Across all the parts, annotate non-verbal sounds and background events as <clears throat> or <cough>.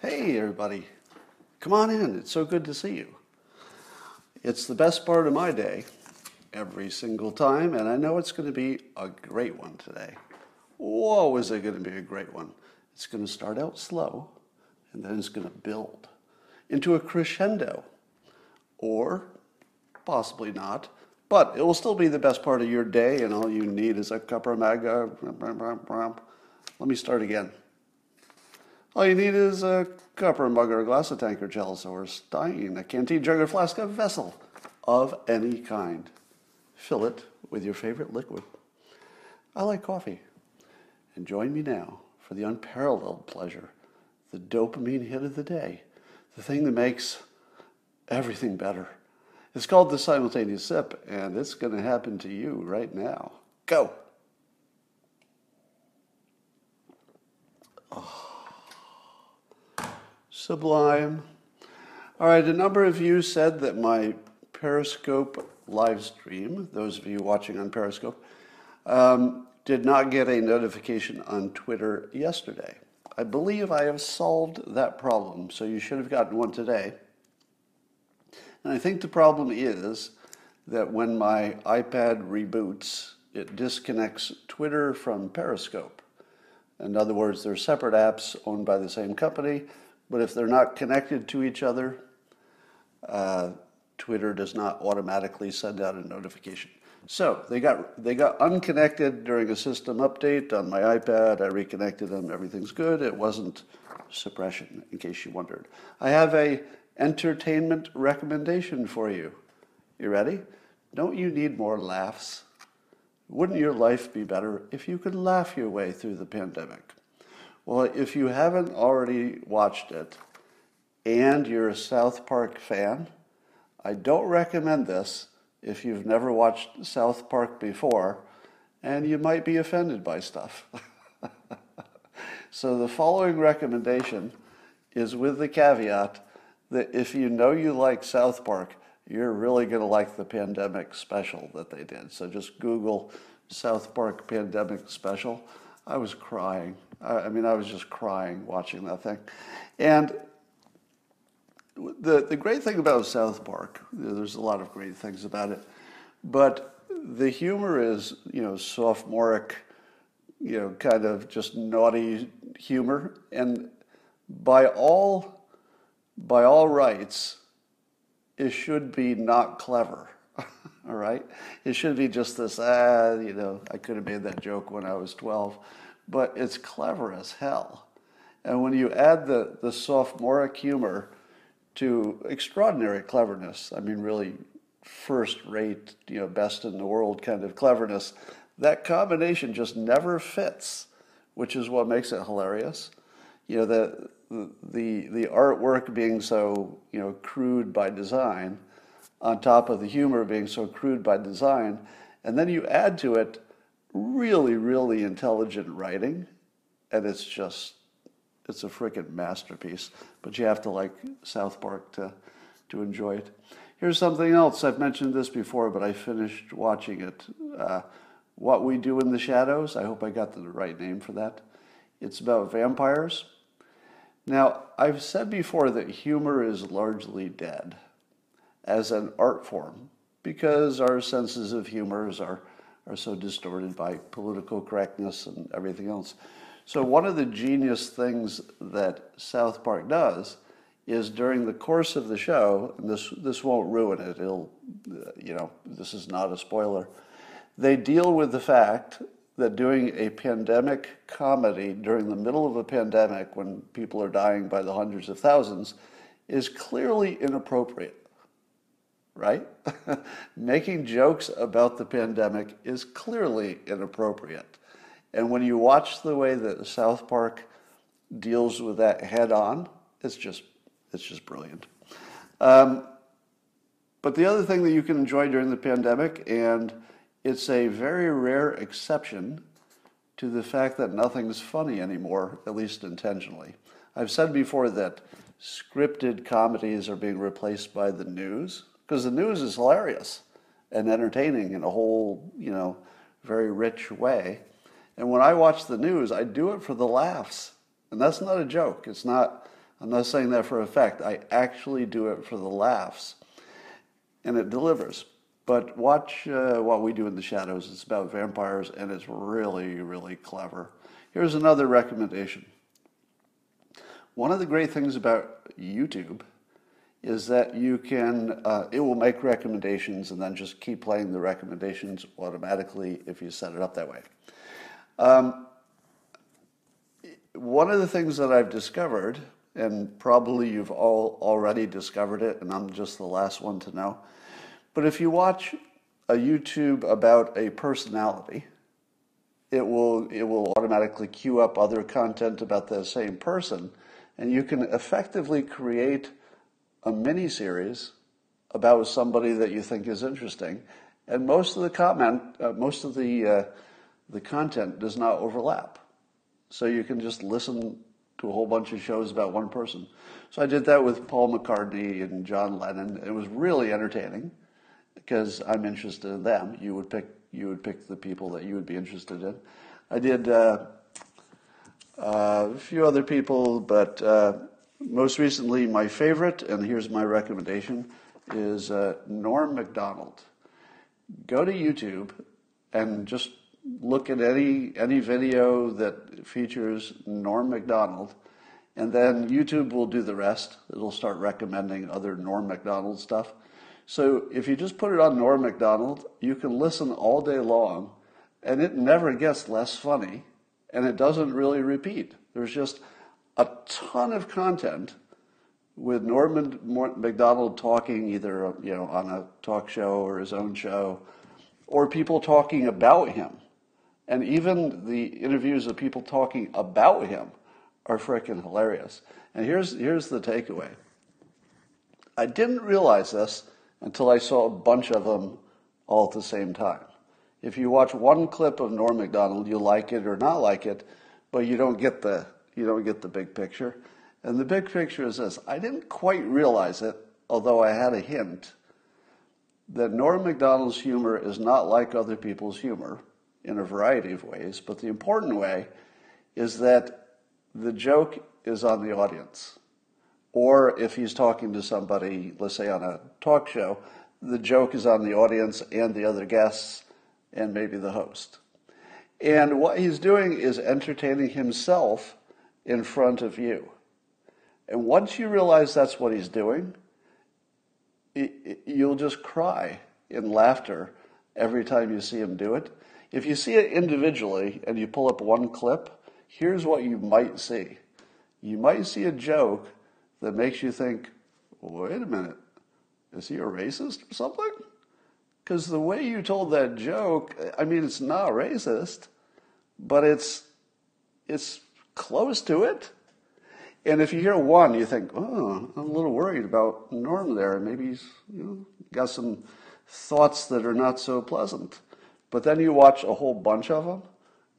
Hey, everybody. Come on in. It's so good to see you. It's the best part of my day every single time, and I know it's going to be a great one today. Whoa, is it going to be a great one? It's going to start out slow, and then it's going to build into a crescendo. Or possibly not, but it will still be the best part of your day, and all you need is a cup of maga. Let me start again. All you need is a cup or a mug or a glass of tanker chalice or a stein, a canteen, jug, or flask, a vessel of any kind. Fill it with your favorite liquid. I like coffee. And join me now for the unparalleled pleasure, the dopamine hit of the day, the thing that makes everything better. It's called the simultaneous sip, and it's going to happen to you right now. Go. Sublime. All right, a number of you said that my Periscope live stream, those of you watching on Periscope, um, did not get a notification on Twitter yesterday. I believe I have solved that problem, so you should have gotten one today. And I think the problem is that when my iPad reboots, it disconnects Twitter from Periscope. In other words, they're separate apps owned by the same company, but if they're not connected to each other, uh, Twitter does not automatically send out a notification. So they got they got unconnected during a system update on my iPad. I reconnected them. Everything's good. It wasn't suppression, in case you wondered. I have a entertainment recommendation for you. You ready? Don't you need more laughs? Wouldn't your life be better if you could laugh your way through the pandemic? Well, if you haven't already watched it and you're a South Park fan, I don't recommend this if you've never watched South Park before and you might be offended by stuff. <laughs> so the following recommendation is with the caveat that if you know you like South Park, you're really going to like the pandemic special that they did. So just Google South Park pandemic special. I was crying. I, mean, I was just crying watching that thing. And the, the great thing about South Park, there's a lot of great things about it, but the humor is, you know, sophomoric, you know, kind of just naughty humor. And by all, by all rights, it should be not clever. <laughs> all right? It should be just this, ah, you know, I could have made that joke when I was 12 but it's clever as hell. And when you add the, the sophomoric humor to extraordinary cleverness, I mean, really first rate, you know, best in the world kind of cleverness, that combination just never fits, which is what makes it hilarious. You know, the, the, the artwork being so, you know, crude by design, on top of the humor being so crude by design, and then you add to it really, really intelligent writing, and it's just it's a freaking masterpiece. But you have to like South Park to to enjoy it. Here's something else. I've mentioned this before, but I finished watching it. Uh, what We Do in the Shadows. I hope I got the right name for that. It's about vampires. Now, I've said before that humor is largely dead as an art form because our senses of humor are are so distorted by political correctness and everything else. So, one of the genius things that South Park does is during the course of the show, and this, this won't ruin it, it'll, uh, you know, this is not a spoiler. They deal with the fact that doing a pandemic comedy during the middle of a pandemic when people are dying by the hundreds of thousands is clearly inappropriate right? <laughs> Making jokes about the pandemic is clearly inappropriate. And when you watch the way that South Park deals with that head on, it's just it's just brilliant. Um, but the other thing that you can enjoy during the pandemic, and it's a very rare exception to the fact that nothing's funny anymore, at least intentionally. I've said before that scripted comedies are being replaced by the news because the news is hilarious and entertaining in a whole, you know, very rich way. And when I watch the news, I do it for the laughs. And that's not a joke. It's not, I'm not saying that for effect. I actually do it for the laughs. And it delivers. But watch uh, what we do in the shadows. It's about vampires, and it's really, really clever. Here's another recommendation. One of the great things about YouTube is that you can, uh, it will make recommendations and then just keep playing the recommendations automatically if you set it up that way. Um, one of the things that I've discovered, and probably you've all already discovered it, and I'm just the last one to know, but if you watch a YouTube about a personality, it will it will automatically queue up other content about the same person, and you can effectively create a mini series about somebody that you think is interesting, and most of the comment, uh, most of the uh, the content does not overlap. So you can just listen to a whole bunch of shows about one person. So I did that with Paul McCartney and John Lennon. It was really entertaining because I'm interested in them. You would pick you would pick the people that you would be interested in. I did uh, uh, a few other people, but uh, most recently my favorite, and here's my recommendation, is uh, Norm Macdonald. Go to YouTube and just look at any any video that features Norm Macdonald, and then YouTube will do the rest. It'll start recommending other Norm Macdonald stuff. So if you just put it on Norm Macdonald, you can listen all day long, and it never gets less funny, and it doesn't really repeat. There's just a ton of content with Norman Macdonald talking either you know on a talk show or his own show, or people talking about him. And even the interviews of people talking about him are freaking hilarious. And here's, here's the takeaway I didn't realize this until I saw a bunch of them all at the same time. If you watch one clip of Norm Macdonald, you like it or not like it, but you don't get the, you don't get the big picture. And the big picture is this I didn't quite realize it, although I had a hint, that Norm Macdonald's humor is not like other people's humor in a variety of ways, but the important way is that the joke is on the audience. Or if he's talking to somebody, let's say on a talk show, the joke is on the audience and the other guests and maybe the host. And what he's doing is entertaining himself in front of you. And once you realize that's what he's doing, you'll just cry in laughter every time you see him do it if you see it individually and you pull up one clip, here's what you might see. You might see a joke that makes you think, wait a minute, is he a racist or something? Because the way you told that joke, I mean, it's not racist, but it's it's close to it. And if you hear one, you think, oh, I'm a little worried about Norm there. Maybe he's you know, got some thoughts that are not so pleasant. But then you watch a whole bunch of them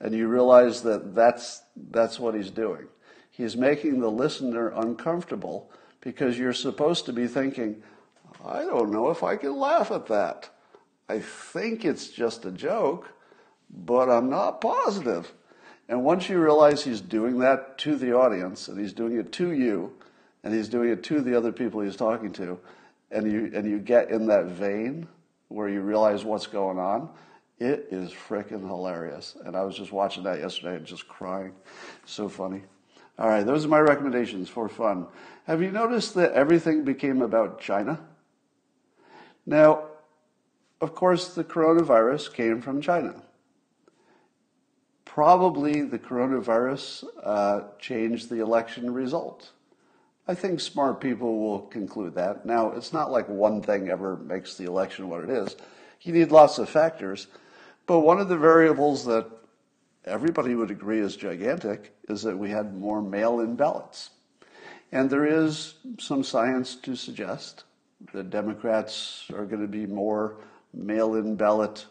and you realize that that's, that's what he's doing. He's making the listener uncomfortable because you're supposed to be thinking, I don't know if I can laugh at that. I think it's just a joke, but I'm not positive. And once you realize he's doing that to the audience and he's doing it to you and he's doing it to the other people he's talking to, and you, and you get in that vein where you realize what's going on, it is freaking hilarious. And I was just watching that yesterday and just crying. So funny. All right, those are my recommendations for fun. Have you noticed that everything became about China? Now, of course, the coronavirus came from China. Probably the coronavirus uh, changed the election result. I think smart people will conclude that. Now, it's not like one thing ever makes the election what it is. You need lots of factors. But one of the variables that everybody would agree is gigantic is that we had more mail in ballots. And there is some science to suggest that Democrats are going to be more mail in ballot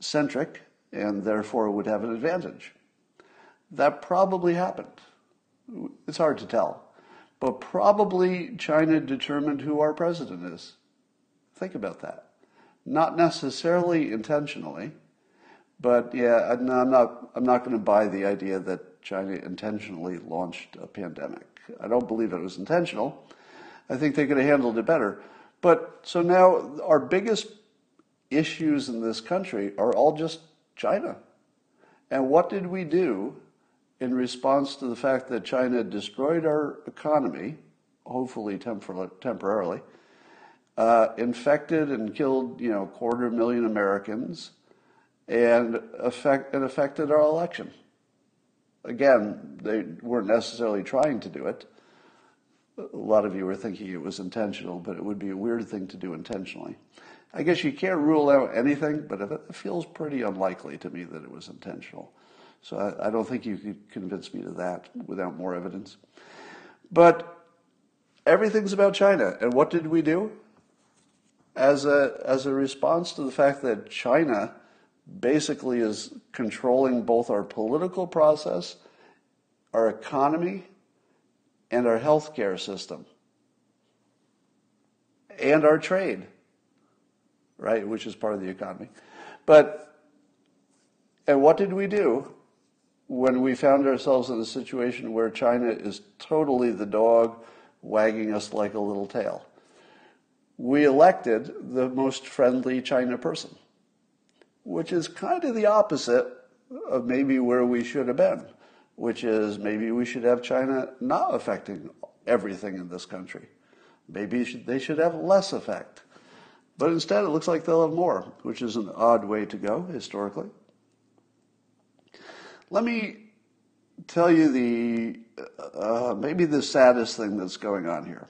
centric and therefore would have an advantage. That probably happened. It's hard to tell. But probably China determined who our president is. Think about that. Not necessarily intentionally, But yeah, I'm not. I'm not going to buy the idea that China intentionally launched a pandemic. I don't believe it was intentional. I think they could have handled it better. But so now our biggest issues in this country are all just China. And what did we do in response to the fact that China destroyed our economy, hopefully tempor- temporarily, uh, infected and killed, you know, a quarter million Americans, and, affect, and affected our election? Again, they weren't necessarily trying to do it. A lot of you were thinking it was intentional, but it would be a weird thing to do intentionally. I guess you can't rule out anything, but it feels pretty unlikely to me that it was intentional. So I, I don't think you could convince me to that without more evidence. But everything's about China. And what did we do? As a, as a response to the fact that China basically is controlling both our political process, our economy, and our healthcare system, and our trade, right, which is part of the economy. But, and what did we do when we found ourselves in a situation where China is totally the dog wagging us like a little tail? We elected the most friendly China person which is kind of the opposite of maybe where we should have been, which is maybe we should have China not affecting everything in this country. Maybe they should have less effect. But instead, it looks like they'll have more, which is an odd way to go historically. Let me tell you the uh, maybe the saddest thing that's going on here.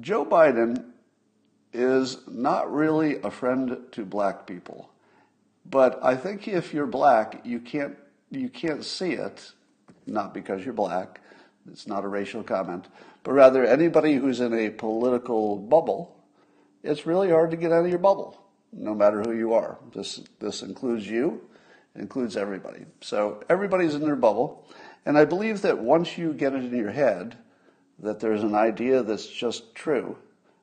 Joe Biden is not really a friend to black people. But I think if you're black, you can't you can't see it, not because you're black. It's not a racial comment, but rather anybody who's in a political bubble, it's really hard to get out of your bubble, no matter who you are. This this includes you, includes everybody. So everybody's in their bubble, and I believe that once you get it in your head that there's an idea that's just true,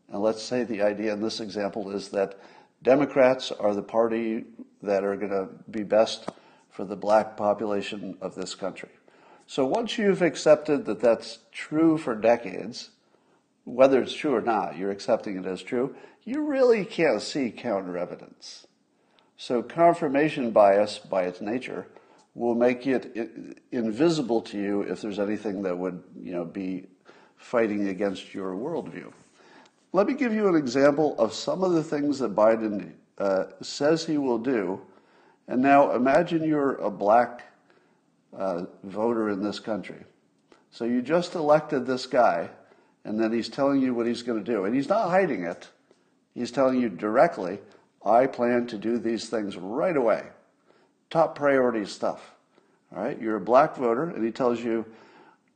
and let's say the idea in this example is that Democrats are the party that are going to be best for the black population of this country. So once you've accepted that that's true for decades, whether it's true or not, you're accepting it as true, you really can't see counter evidence. So confirmation bias, by its nature, will make it invisible to you if there's anything that would, you know, be fighting against your worldview. Let me give you an example of some of the things that Biden uh, says he will do. And now imagine you're a black uh, voter in this country. So you just elected this guy, and then he's telling you what he's going to do. And he's not hiding it, he's telling you directly, I plan to do these things right away. Top priority stuff. All right, you're a black voter, and he tells you,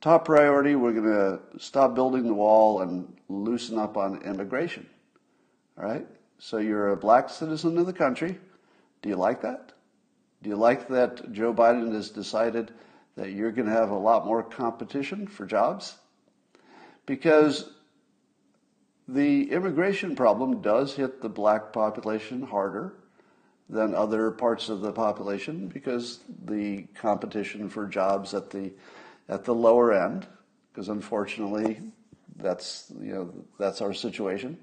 top priority, we're going to stop building the wall and loosen up on immigration. All right? So you're a black citizen of the country. Do you like that? Do you like that Joe Biden has decided that you're going to have a lot more competition for jobs? Because the immigration problem does hit the black population harder than other parts of the population because the competition for jobs at the at the lower end because unfortunately that's you know that's our situation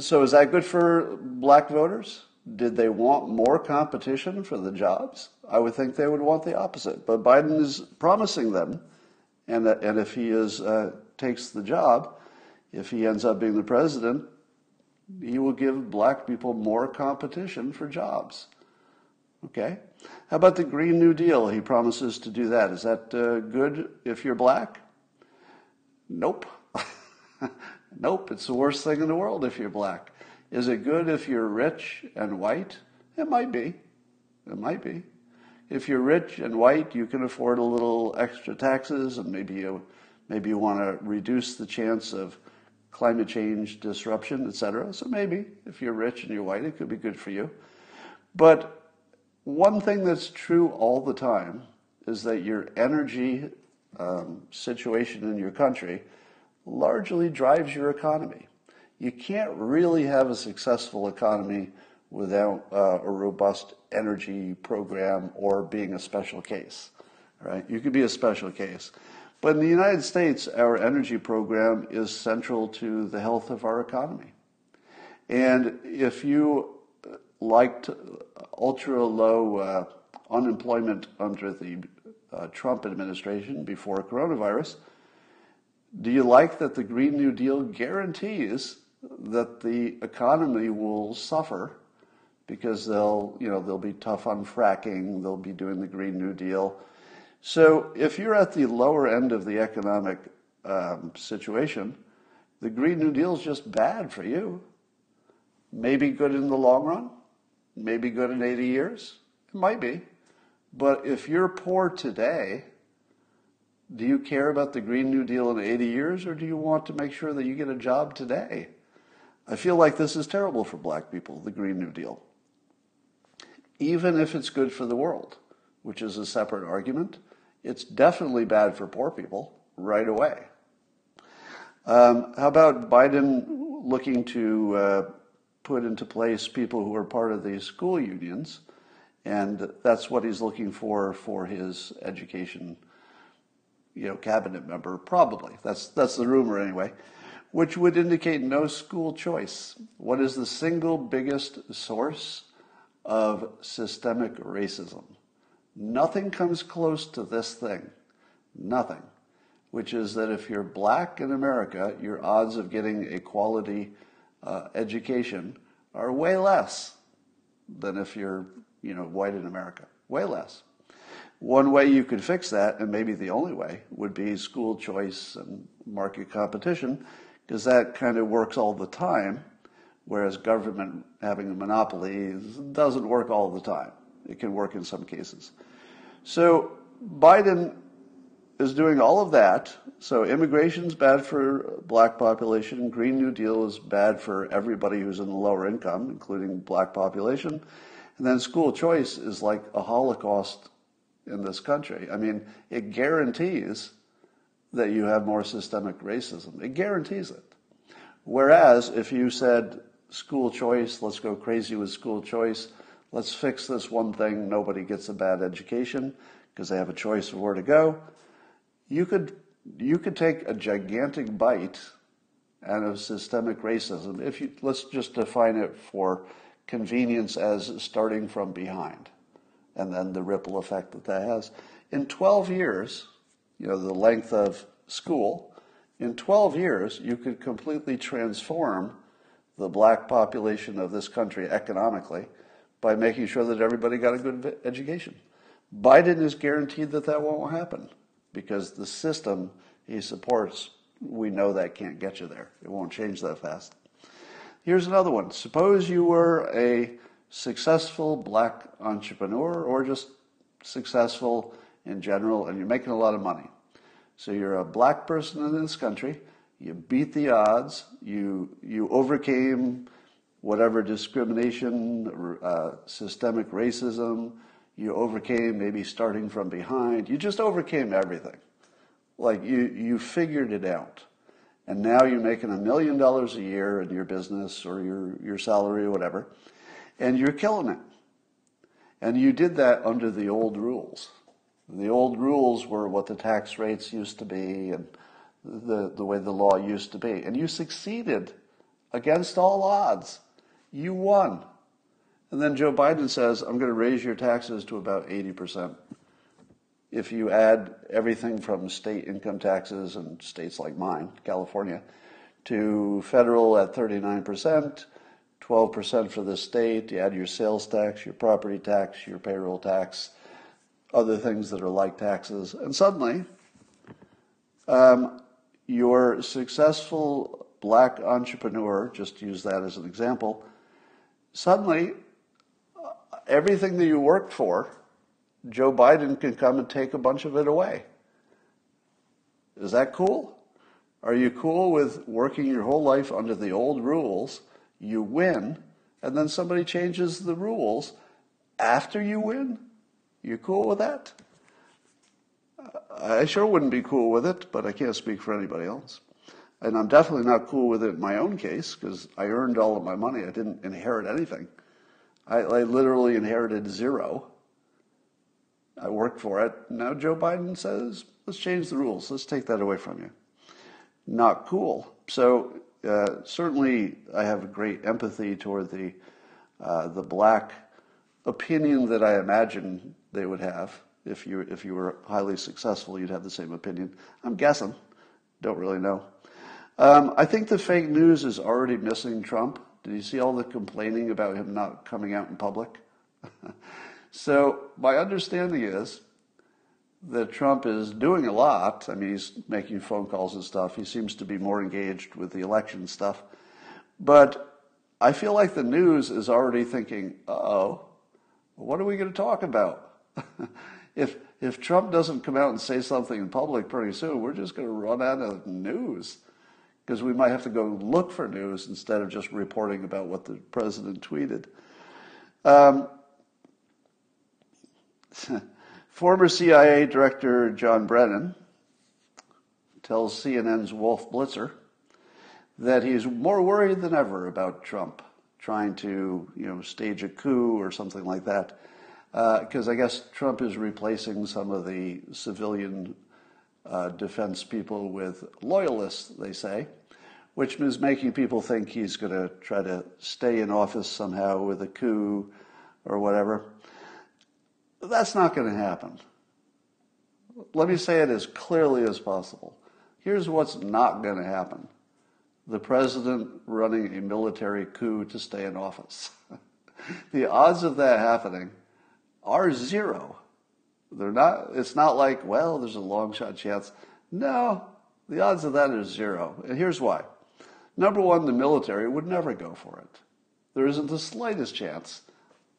so is that good for black voters? Did they want more competition for the jobs? I would think they would want the opposite. But Biden is promising them, and and if he is uh, takes the job, if he ends up being the president, he will give black people more competition for jobs. Okay. How about the Green New Deal? He promises to do that. Is that uh, good if you're black? Nope. <laughs> Nope, it's the worst thing in the world if you're black. Is it good if you're rich and white? It might be. It might be. If you're rich and white, you can afford a little extra taxes, and maybe you maybe you want to reduce the chance of climate change disruption, etc. So maybe if you're rich and you're white, it could be good for you. But one thing that's true all the time is that your energy um, situation in your country largely drives your economy. You can't really have a successful economy without uh, a robust energy program or being a special case, right? You could be a special case. But in the United States, our energy program is central to the health of our economy. And if you liked ultra low uh, unemployment under the uh, Trump administration before coronavirus, do you like that the Green New Deal guarantees that the economy will suffer because they'll, you know, they'll be tough on fracking, they'll be doing the Green New Deal. So if you're at the lower end of the economic um, situation, the Green New Deal is just bad for you. Maybe good in the long run, maybe good in 80 years. It might be. But if you're poor today, do you care about the Green New Deal in 80 years, or do you want to make sure that you get a job today? I feel like this is terrible for black people, the Green New Deal. Even if it's good for the world, which is a separate argument, it's definitely bad for poor people right away. Um, how about Biden looking to uh, put into place people who are part of these school unions? And that's what he's looking for for his education you know, cabinet member, probably. That's, that's the rumor anyway, which would indicate no school choice. What is the single biggest source of systemic racism? Nothing comes close to this thing. Nothing. Which is that if you're black in America, your odds of getting a quality uh, education are way less than if you're, you know, white in America. Way less. One way you could fix that, and maybe the only way, would be school choice and market competition, because that kind of works all the time, whereas government having a monopoly doesn't work all the time. It can work in some cases. So Biden is doing all of that. So immigration is bad for black population. Green New Deal is bad for everybody who's in the lower income, including black population. And then school choice is like a Holocaust in this country. I mean, it guarantees that you have more systemic racism. It guarantees it. Whereas if you said school choice, let's go crazy with school choice, let's fix this one thing, nobody gets a bad education because they have a choice of where to go, you could you could take a gigantic bite out of systemic racism if you let's just define it for convenience as starting from behind and then the ripple effect that that has. In 12 years, you know, the length of school, in 12 years, you could completely transform the black population of this country economically by making sure that everybody got a good education. Biden is guaranteed that that won't happen because the system he supports, we know that can't get you there. It won't change that fast. Here's another one. Suppose you were a successful black entrepreneur or just successful in general and you're making a lot of money. So you're a black person in this country, you beat the odds, you, you overcame whatever discrimination, uh, systemic racism, you overcame maybe starting from behind, you just overcame everything. Like you, you figured it out. And now you're making a million dollars a year in your business or your, your salary or whatever and you're killing it. And you did that under the old rules. The old rules were what the tax rates used to be and the, the way the law used to be. And you succeeded against all odds. You won. And then Joe Biden says, I'm going to raise your taxes to about 80%. If you add everything from state income taxes and states like mine, California, to federal at 39%, 12% for the state, you add your sales tax, your property tax, your payroll tax, other things that are like taxes, and suddenly um, your successful black entrepreneur, just use that as an example, suddenly everything that you worked for, Joe Biden can come and take a bunch of it away. Is that cool? Are you cool with working your whole life under the old rules? You win, and then somebody changes the rules after you win? You cool with that? I sure wouldn't be cool with it, but I can't speak for anybody else. And I'm definitely not cool with it in my own case because I earned all of my money. I didn't inherit anything. I, I literally inherited zero. I worked for it. Now Joe Biden says, let's change the rules. Let's take that away from you. Not cool. So uh, certainly, I have great empathy toward the uh, the black opinion that I imagine they would have if you if you were highly successful. You'd have the same opinion. I'm guessing. Don't really know. Um, I think the fake news is already missing Trump. Did you see all the complaining about him not coming out in public? <laughs> so my understanding is that Trump is doing a lot. I mean, he's making phone calls and stuff. He seems to be more engaged with the election stuff. But I feel like the news is already thinking, oh, what are we going to talk about? <laughs> if, if Trump doesn't come out and say something in public pretty soon, we're just going to run out of news because we might have to go look for news instead of just reporting about what the president tweeted. Um, <laughs> former CIA Director John Brennan tells CNN's Wolf Blitzer that he's more worried than ever about Trump trying to, you know, stage a coup or something like that, because uh, I guess Trump is replacing some of the civilian uh, defense people with loyalists, they say, which is making people think he's going to try to stay in office somehow with a coup or whatever. That's not going to happen. Let me say it as clearly as possible. Here's what's not going to happen the president running a military coup to stay in office. <laughs> the odds of that happening are zero. They're not, it's not like, well, there's a long shot chance. No, the odds of that are zero. And here's why. Number one, the military would never go for it. There isn't the slightest chance,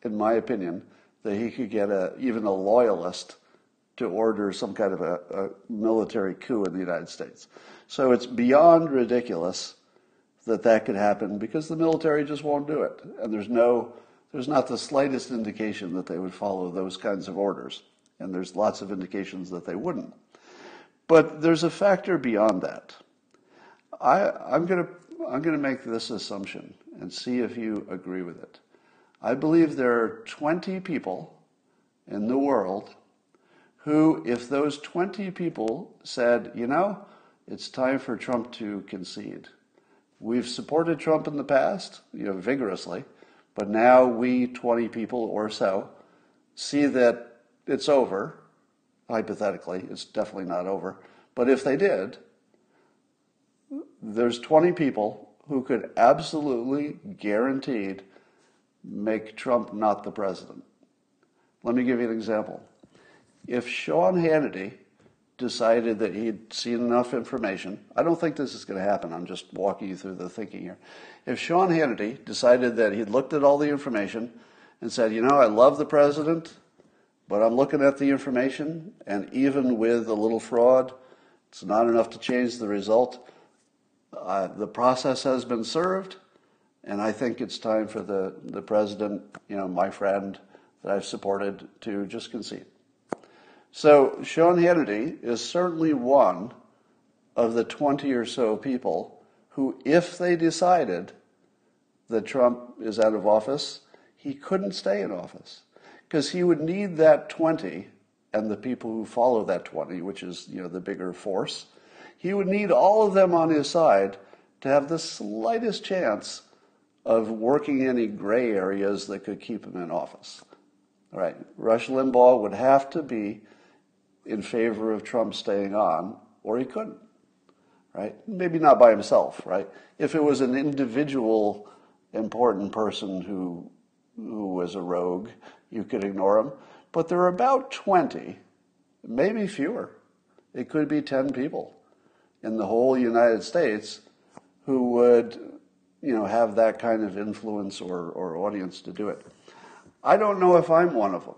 in my opinion, that he could get a, even a loyalist to order some kind of a, a military coup in the United States. So it's beyond ridiculous that that could happen because the military just won't do it. And there's no, there's not the slightest indication that they would follow those kinds of orders and there's lots of indications that they wouldn't. But there's a factor beyond that. I, I'm going to I'm going to make this assumption and see if you agree with it. I believe there are 20 people in the world who, if those 20 people said, you know, it's time for Trump to concede. We've supported Trump in the past, you know, vigorously, but now we 20 people or so see that it's over, hypothetically, it's definitely not over. But if they did, there's 20 people who could absolutely guaranteed make Trump not the president. Let me give you an example. If Sean Hannity decided that he'd seen enough information, I don't think this is going to happen. I'm just walking you through the thinking here. If Sean Hannity decided that he'd looked at all the information and said, you know, I love the president, but I'm looking at the information, and even with a little fraud, it's not enough to change the result. Uh, the process has been served, and I think it's time for the, the president, you know, my friend that I've supported, to just concede. So Sean Hannity is certainly one of the 20 or so people who, if they decided that Trump is out of office, he couldn't stay in office because he would need that 20 and the people who follow that 20, which is, you know, the bigger force. He would need all of them on his side to have the slightest chance of working any gray areas that could keep him in office. All right, Rush Limbaugh would have to be in favor of Trump staying on, or he couldn't. Right? Maybe not by himself, right? If it was an individual important person who who was a rogue you could ignore him. But there are about 20, maybe fewer. It could be 10 people in the whole United States who would, you know, have that kind of influence or, or audience to do it. I don't know if I'm one of them,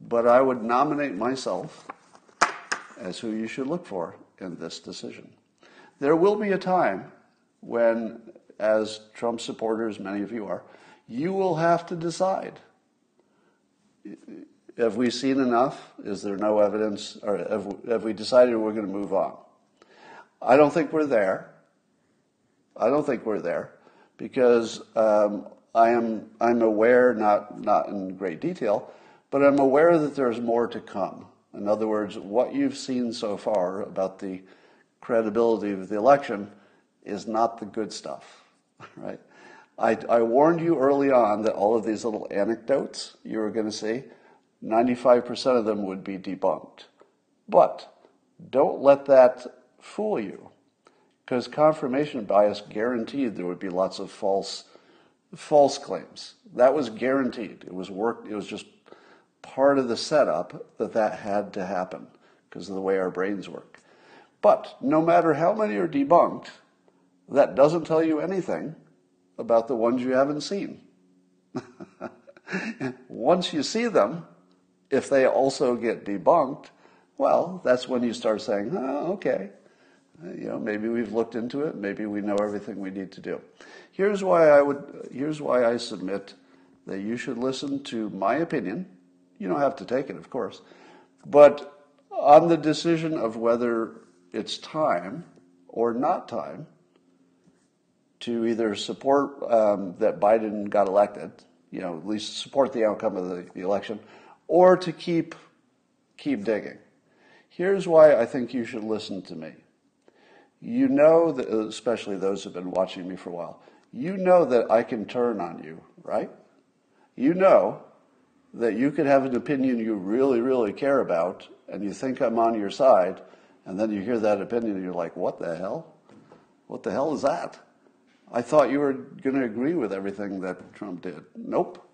but I would nominate myself as who you should look for in this decision. There will be a time when, as Trump supporters, many of you are, you will have to decide have we seen enough? Is there no evidence? Or have, have we decided we're going to move on? I don't think we're there. I don't think we're there because um, I am I'm aware, not not in great detail, but I'm aware that there's more to come. In other words, what you've seen so far about the credibility of the election is not the good stuff, <laughs> right? I, I warned you early on that all of these little anecdotes you were going to see, 95% of them would be debunked. But don't let that fool you, because confirmation bias guaranteed there would be lots of false false claims. That was guaranteed. It was work. It was just part of the setup that that had to happen because of the way our brains work. But no matter how many are debunked, that doesn't tell you anything about the ones you haven't seen. <laughs> Once you see them, if they also get debunked, well, that's when you start saying, oh, okay, you know, maybe we've looked into it, maybe we know everything we need to do. Here's why I would here's why I submit that you should listen to my opinion. You don't have to take it, of course. But on the decision of whether it's time or not time to either support um, that Biden got elected, you know, at least support the outcome of the, the election, or to keep keep digging. Here's why I think you should listen to me. You know that, especially those who've been watching me for a while, you know that I can turn on you, right? You know that you could have an opinion you really, really care about, and you think I'm on your side, and then you hear that opinion and you're like, what the hell? What the hell is that? I thought you were going to agree with everything that Trump did. Nope.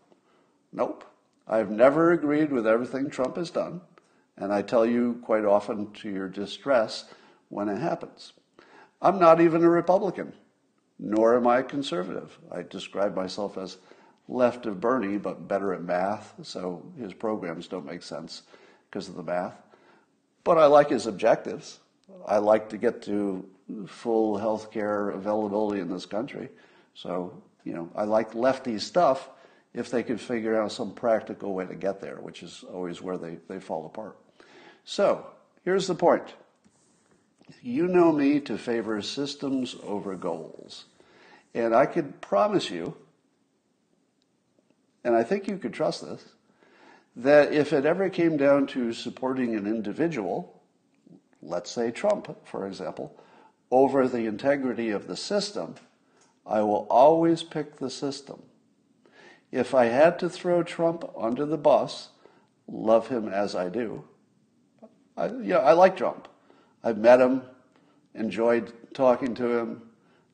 Nope. I've never agreed with everything Trump has done. And I tell you quite often to your distress when it happens. I'm not even a Republican, nor am I a conservative. I describe myself as left of Bernie, but better at math, so his programs don't make sense because of the math. But I like his objectives. I like to get to full health care availability in this country. So, you know, I like lefty stuff if they could figure out some practical way to get there, which is always where they, they fall apart. So, here's the point. You know me to favor systems over goals. And I could promise you, and I think you could trust this, that if it ever came down to supporting an individual, let's say Trump, for example, over the integrity of the system, I will always pick the system. If I had to throw Trump under the bus, love him as I do, I, yeah, I like Trump. I've met him, enjoyed talking to him,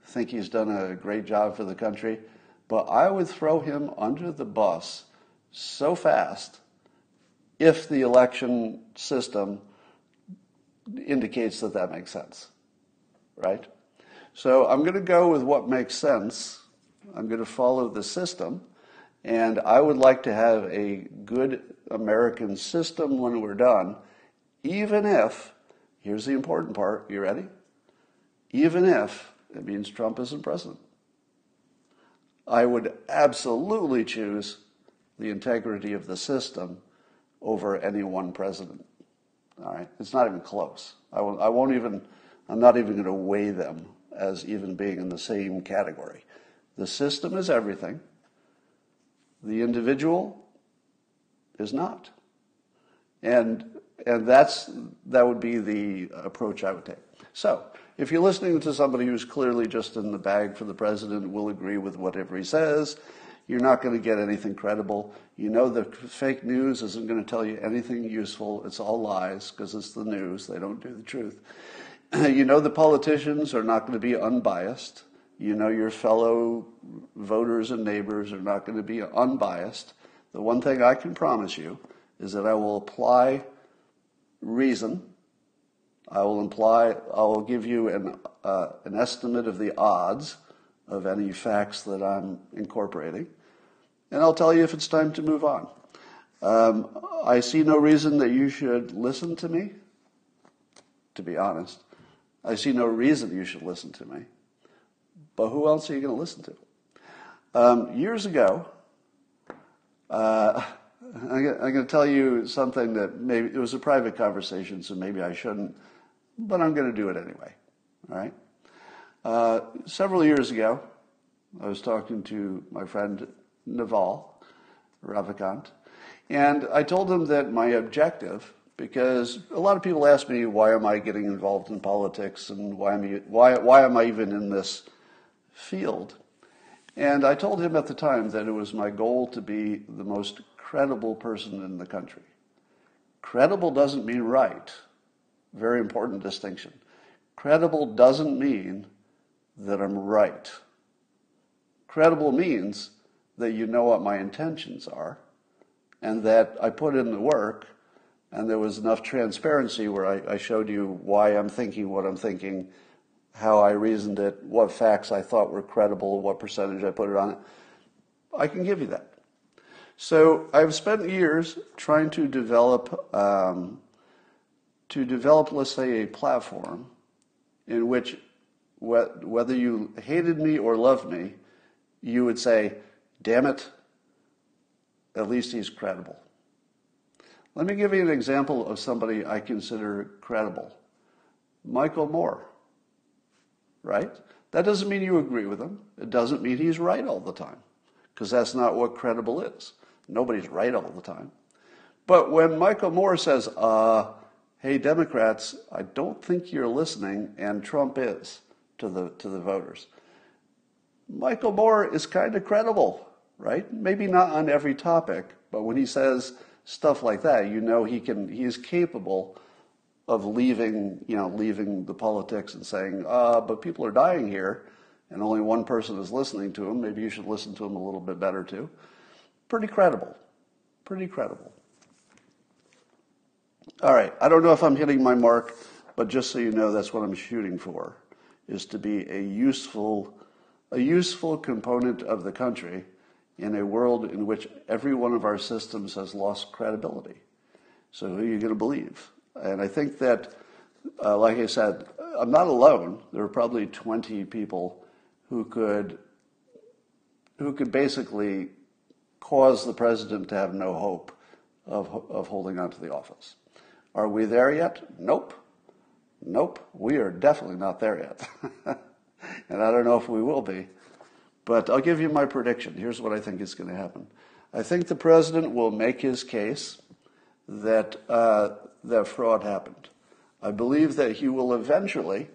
think he's done a great job for the country. But I would throw him under the bus so fast if the election system indicates that that makes sense, right? So I'm going to go with what makes sense. I'm going to follow the system. And I would like to have a good American system when we're done even if, here's the important part, you ready? Even if it means Trump isn't president. I would absolutely choose the integrity of the system over any one president. All right, it's not even close. I won't, I won't even. I'm not even going to weigh them as even being in the same category. The system is everything. The individual is not. And and that's, that would be the approach I would take. So, if you're listening to somebody who's clearly just in the bag for the president, will agree with whatever he says, you're not going to get anything credible. You know the fake news isn't going to tell you anything useful. It's all lies because it's the news. They don't do the truth. <clears throat> you know the politicians are not going to be unbiased. You know your fellow voters and neighbors are not going to be unbiased. The one thing I can promise you is that I will apply reason. I will imply, I will give you an, uh, an estimate of the odds of any facts that I'm incorporating, and I'll tell you if it's time to move on. Um, I see no reason that you should listen to me, to be honest. I see no reason you should listen to me. But who else are you going to listen to? Um, years ago, uh, I'm going to tell you something that maybe it was a private conversation, so maybe I shouldn't, but I'm going to do it anyway. All right. Uh, several years ago, I was talking to my friend Naval Ravikant, and I told him that my objective, because a lot of people ask me why am I getting involved in politics and why am I, why, why am I even in this field? And I told him at the time that it was my goal to be the most credible person in the country. Credible doesn't mean right. Very important distinction. Credible doesn't mean that I'm right. Credible means that you know what my intentions are and that I put in the work and there was enough transparency where I, I, showed you why I'm thinking what I'm thinking, how I reasoned it, what facts I thought were credible, what percentage I put it on it. I can give you that. So I've spent years trying to develop um, to develop, let's say, a platform in which whether you hated me or loved me, you would say, damn it, at least he's credible. Let me give you an example of somebody I consider credible Michael Moore, right? That doesn't mean you agree with him. It doesn't mean he's right all the time, because that's not what credible is. Nobody's right all the time. But when Michael Moore says, uh, hey, Democrats, I don't think you're listening, and Trump is to the, to the voters, Michael Moore is kind of credible, right? Maybe not on every topic, but when he says stuff like that, you know he can he is capable of leaving, you know, leaving the politics and saying, uh, but people are dying here and only one person is listening to him. Maybe you should listen to him a little bit better too. Pretty credible. Pretty credible. All right. I don't know if I'm hitting my mark, but just so you know, that's what I'm shooting for, is to be a useful a useful component of the country in a world in which every one of our systems has lost credibility. So who are you going to believe? And I think that, uh, like I said, I'm not alone. There are probably 20 people who could who could basically cause the president to have no hope of, of holding on to the office. Are we there yet? Nope. Nope. We are definitely not there yet. <laughs> and I don't know if we will be. But I'll give you my prediction. Here's what I think is going to happen. I think the president will make his case that uh, that fraud happened. I believe that he will eventually,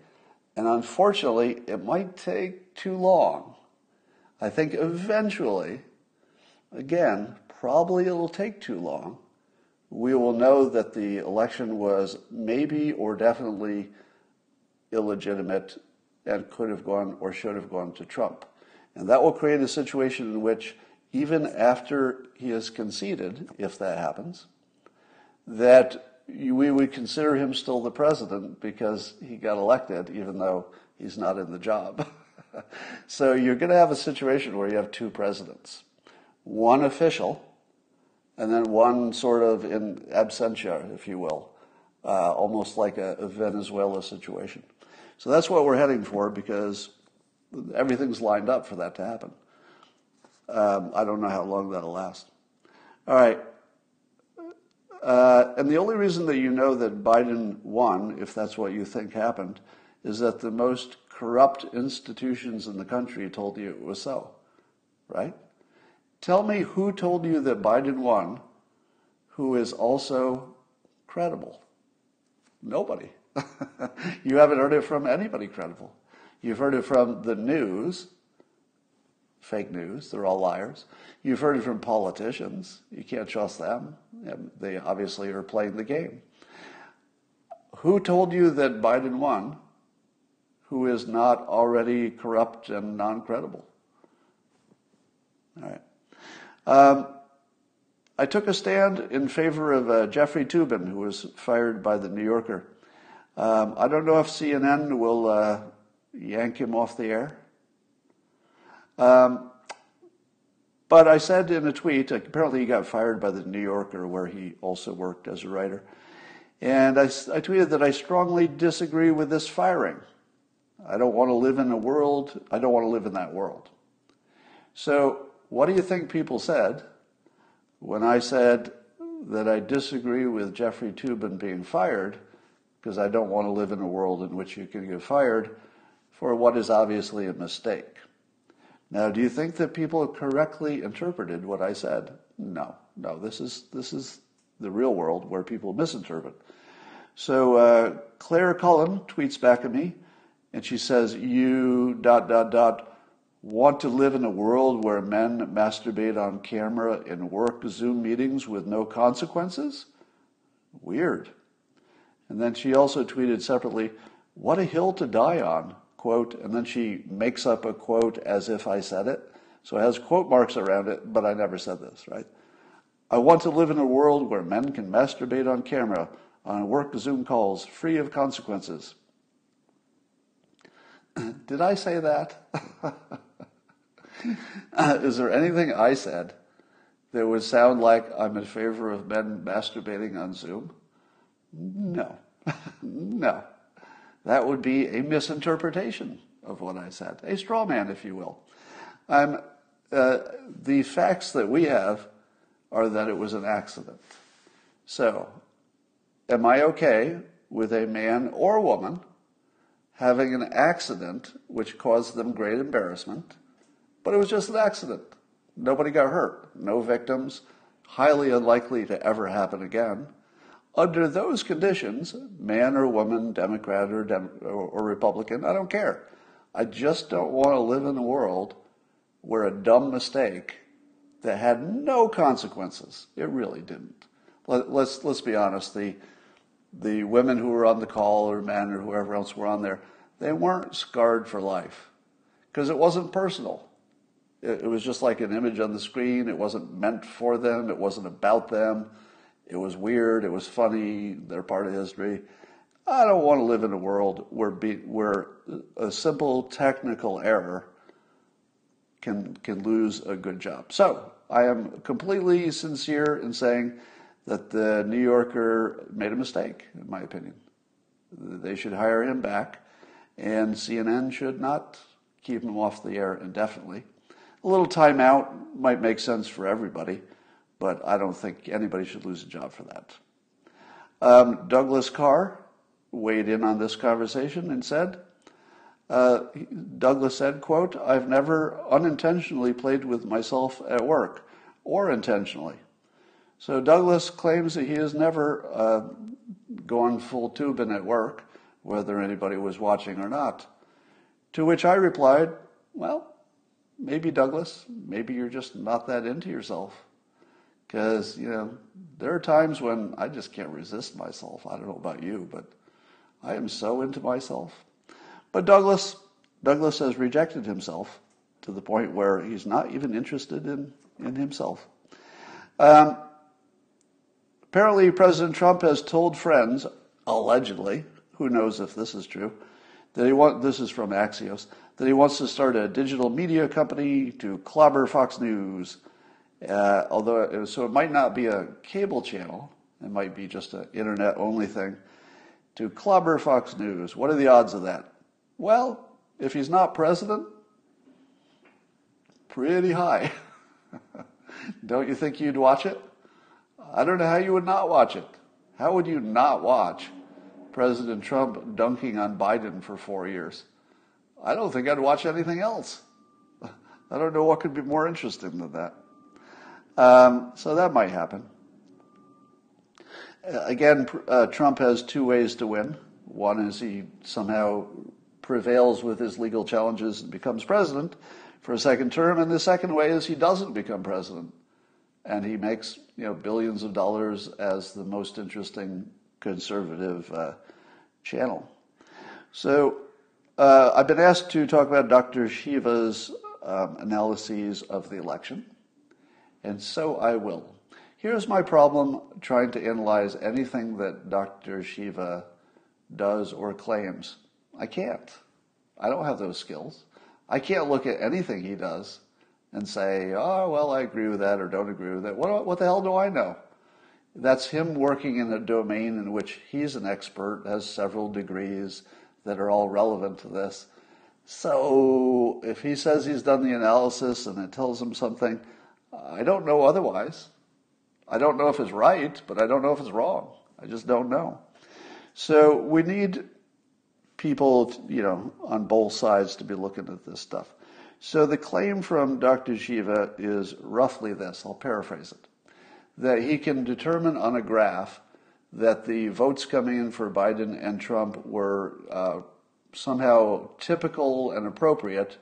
and unfortunately, it might take too long. I think eventually, again, probably it'll take too long. We will know that the election was maybe or definitely illegitimate and could have gone or should have gone to Trump. And that will create a situation in which, even after he has conceded, if that happens, that we would consider him still the president because he got elected, even though he's not in the job. <laughs> so you're going to have a situation where you have two presidents one official, and then one sort of in absentia, if you will, uh, almost like a, a Venezuela situation. So that's what we're heading for because everything's lined up for that to happen. Um, I don't know how long that'll last. All right. Uh, and the only reason that you know that Biden won, if that's what you think happened, is that the most corrupt institutions in the country told you it was so, right? Tell me who told you that Biden won who is also credible? Nobody. <laughs> you haven't heard it from anybody credible. You've heard it from the news, fake news, they're all liars. You've heard it from politicians. You can't trust them. They obviously are playing the game. Who told you that Biden won who is not already corrupt and non credible? All right. Um, I took a stand in favor of uh, Jeffrey Toobin, who was fired by the New Yorker. Um, I don't know if CNN will uh, yank him off the air. Um, but I said in a tweet, apparently he got fired by the New Yorker, where he also worked as a writer. And I, I tweeted that I strongly disagree with this firing. I don't want to live in a world, I don't want to live in that world. So, what do you think people said when I said that I disagree with Jeffrey Toobin being fired because I don't want to live in a world in which you can get fired? for what is obviously a mistake. Now, do you think that people correctly interpreted what I said? No, no. This is this is the real world where people misinterpret. So uh, Claire Cullen tweets back at me, and she says, "You dot dot dot want to live in a world where men masturbate on camera in work Zoom meetings with no consequences? Weird." And then she also tweeted separately, "What a hill to die on." quote, and then she makes up a quote as if I said it. So it has quote marks around it, but I never said this, right? I want to live in a world where men can masturbate on camera on work Zoom calls free of consequences. <clears throat> Did I say that? <laughs> <laughs> Is there anything I said that would sound like I'm in favor of men masturbating on Zoom? No. <laughs> no. That would be a misinterpretation of what I said, a straw man, if you will. Um, uh, the facts that we have are that it was an accident. So, am I okay with a man or woman having an accident which caused them great embarrassment, but it was just an accident? Nobody got hurt, no victims, highly unlikely to ever happen again. Under those conditions, man or woman, Democrat or, Dem- or Republican, I don't care. I just don't want to live in a world where a dumb mistake that had no consequences, it really didn't. Let, us let's, let's be honest, the, the women who were on the call or men or whoever else were on there, they weren't scarred for life because it wasn't personal. It, was just like an image on the screen. It wasn't meant for them. It wasn't about them. It was weird. It was funny. They're part of history. I don't want to live in a world where be, where a simple technical error can can lose a good job. So I am completely sincere in saying that the New Yorker made a mistake, in my opinion. They should hire him back, and CNN should not keep him off the air indefinitely. A little timeout might make sense for everybody but I don't think anybody should lose a job for that. Um, Douglas Carr weighed in on this conversation and said, uh, Douglas said, quote, I've never unintentionally played with myself at work, or intentionally. So Douglas claims that he has never uh, gone full Toobin at work, whether anybody was watching or not. To which I replied, well, maybe Douglas, maybe you're just not that into yourself. Because, you know, there are times when I just can't resist myself. I don't know about you, but I am so into myself. But Douglas, Douglas has rejected himself to the point where he's not even interested in, in himself. Um, apparently, President Trump has told friends, allegedly, who knows if this is true, that he want this is from Axios, that he wants to start a digital media company to clobber Fox News uh, although it was, so it might not be a cable channel, it might be just an internet only thing. To clobber Fox News, what are the odds of that? Well, if he's not president, pretty high. <laughs> don't you think you'd watch it? I don't know how you would not watch it. How would you not watch President Trump dunking on Biden for four years? I don't think I'd watch anything else. <laughs> I don't know what could be more interesting than that. Um, so that might happen. Uh, again, uh, Trump has two ways to win. One is he somehow prevails with his legal challenges and becomes president for a second term, and the second way is he doesn't become president, and he makes you know billions of dollars as the most interesting conservative uh, channel. So uh, I've been asked to talk about Dr. Shiva's um, analyses of the election and so I will. Here's my problem trying to analyze anything that Dr. Shiva does or claims. I can't. I don't have those skills. I can't look at anything he does and say, oh, well, I agree with that or don't agree with that. What, what the hell do I know? That's him working in a domain in which he's an expert, has several degrees that are all relevant to this. So if he says he's done the analysis and it tells him something, I don't know otherwise. I don't know if it's right, but I don't know if it's wrong. I just don't know. So we need people, you know, on both sides to be looking at this stuff. So the claim from Dr. Shiva is roughly this I'll paraphrase it that he can determine on a graph that the votes coming in for Biden and Trump were uh, somehow typical and appropriate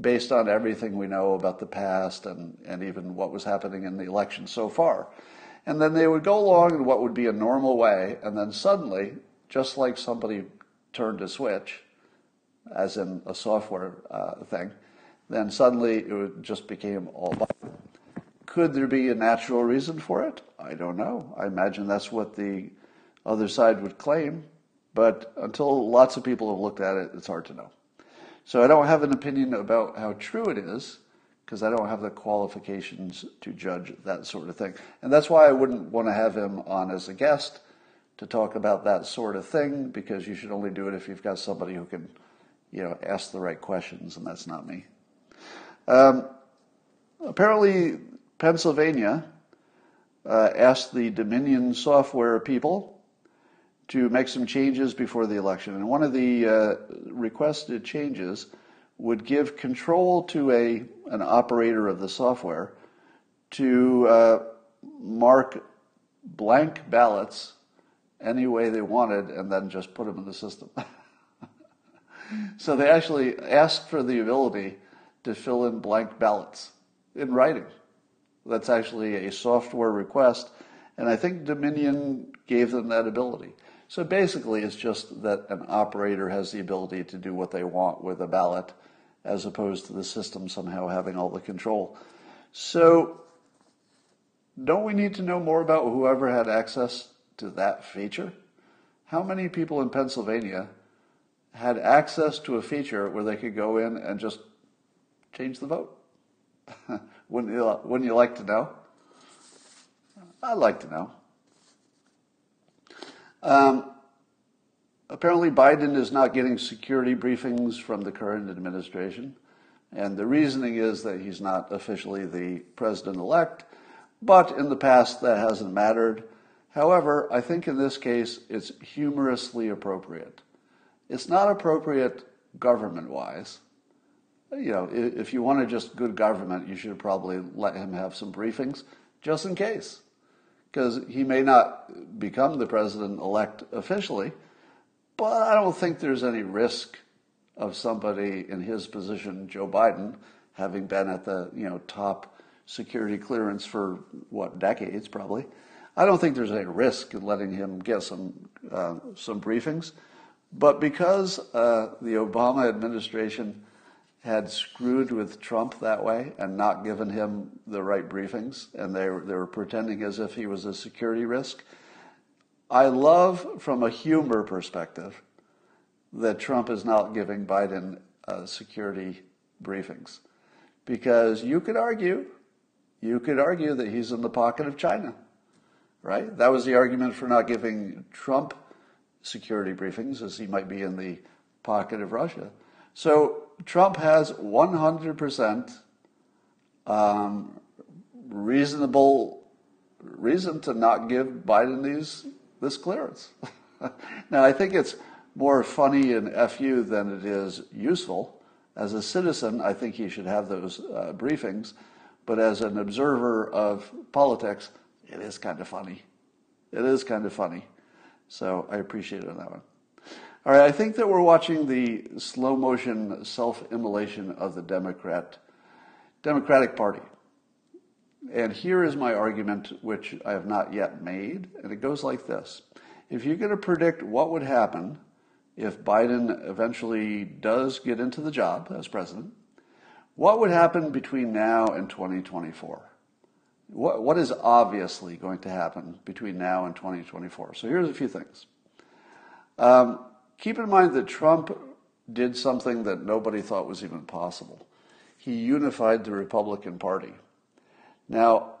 based on everything we know about the past and, and even what was happening in the election so far. And then they would go along in what would be a normal way, and then suddenly, just like somebody turned a switch, as in a software uh, thing, then suddenly it just became all Biden. Could there be a natural reason for it? I don't know. I imagine that's what the other side would claim, but until lots of people have looked at it, it's hard to know. So I don't have an opinion about how true it is because I don't have the qualifications to judge that sort of thing. And that's why I wouldn't want to have him on as a guest to talk about that sort of thing because you should only do it if you've got somebody who can, you know, ask the right questions, and that's not me. Um, apparently, Pennsylvania uh, asked the Dominion software people to make some changes before the election. And one of the uh, requested changes would give control to a, an operator of the software to uh, mark blank ballots any way they wanted and then just put them in the system. <laughs> so they actually asked for the ability to fill in blank ballots in writing. That's actually a software request, and I think Dominion gave them that ability. So basically, it's just that an operator has the ability to do what they want with a ballot, as opposed to the system somehow having all the control. So, don't we need to know more about whoever had access to that feature? How many people in Pennsylvania had access to a feature where they could go in and just change the vote? <laughs> Wouldn't you, wouldn't you like to know? I'd like to know. Um, apparently, Biden is not getting security briefings from the current administration. And the reasoning is that he's not officially the president elect, but in the past that hasn't mattered. However, I think in this case it's humorously appropriate. It's not appropriate government wise you know, if you wanted just good government, you should probably let him have some briefings just in case. Because he may not become the president elect officially, but I don't think there's any risk of somebody in his position, Joe Biden, having been at the you know top security clearance for what decades probably. I don't think there's any risk in letting him get some uh, some briefings, but because uh, the Obama administration had screwed with Trump that way and not given him the right briefings, and they were, they were pretending as if he was a security risk. I love, from a humor perspective, that Trump is not giving Biden uh, security briefings. Because you could argue, you could argue that he's in the pocket of China, right? That was the argument for not giving Trump security briefings, as he might be in the pocket of Russia. So Trump has 100% um, reasonable reason to not give Biden these this clearance. <laughs> now, I think it's more funny and fu than it is useful. As a citizen, I think he should have those uh, briefings, but as an observer of politics, it is kind of funny. It is kind of funny. So I appreciate it on that one. All right, I think that we're watching the slow motion self immolation of the Democrat, Democratic Party. And here is my argument, which I have not yet made, and it goes like this. If you're going to predict what would happen if Biden eventually does get into the job as president, what would happen between now and 2024? What, what is obviously going to happen between now and 2024? So here's a few things. Um, Keep in mind that Trump did something that nobody thought was even possible. He unified the Republican Party. Now,